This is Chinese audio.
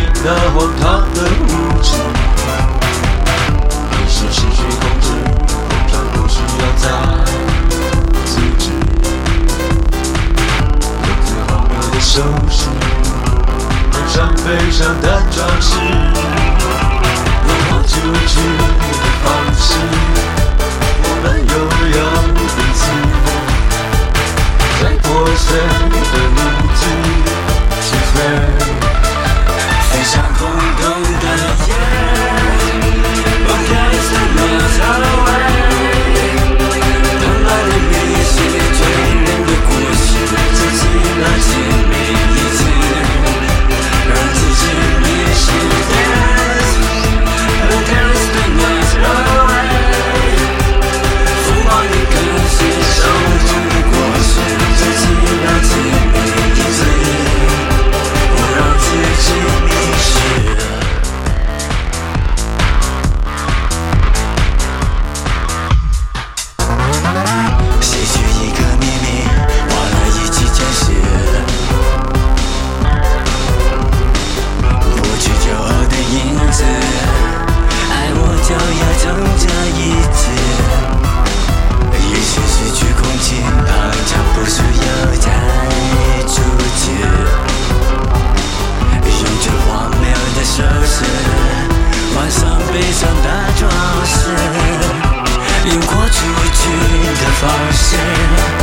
醒的荒唐的无知。你是失去控制，通常不需要再自知。用最荒谬的手势，登上悲伤的装饰。是晚上悲伤的装饰，用过去出去的方式。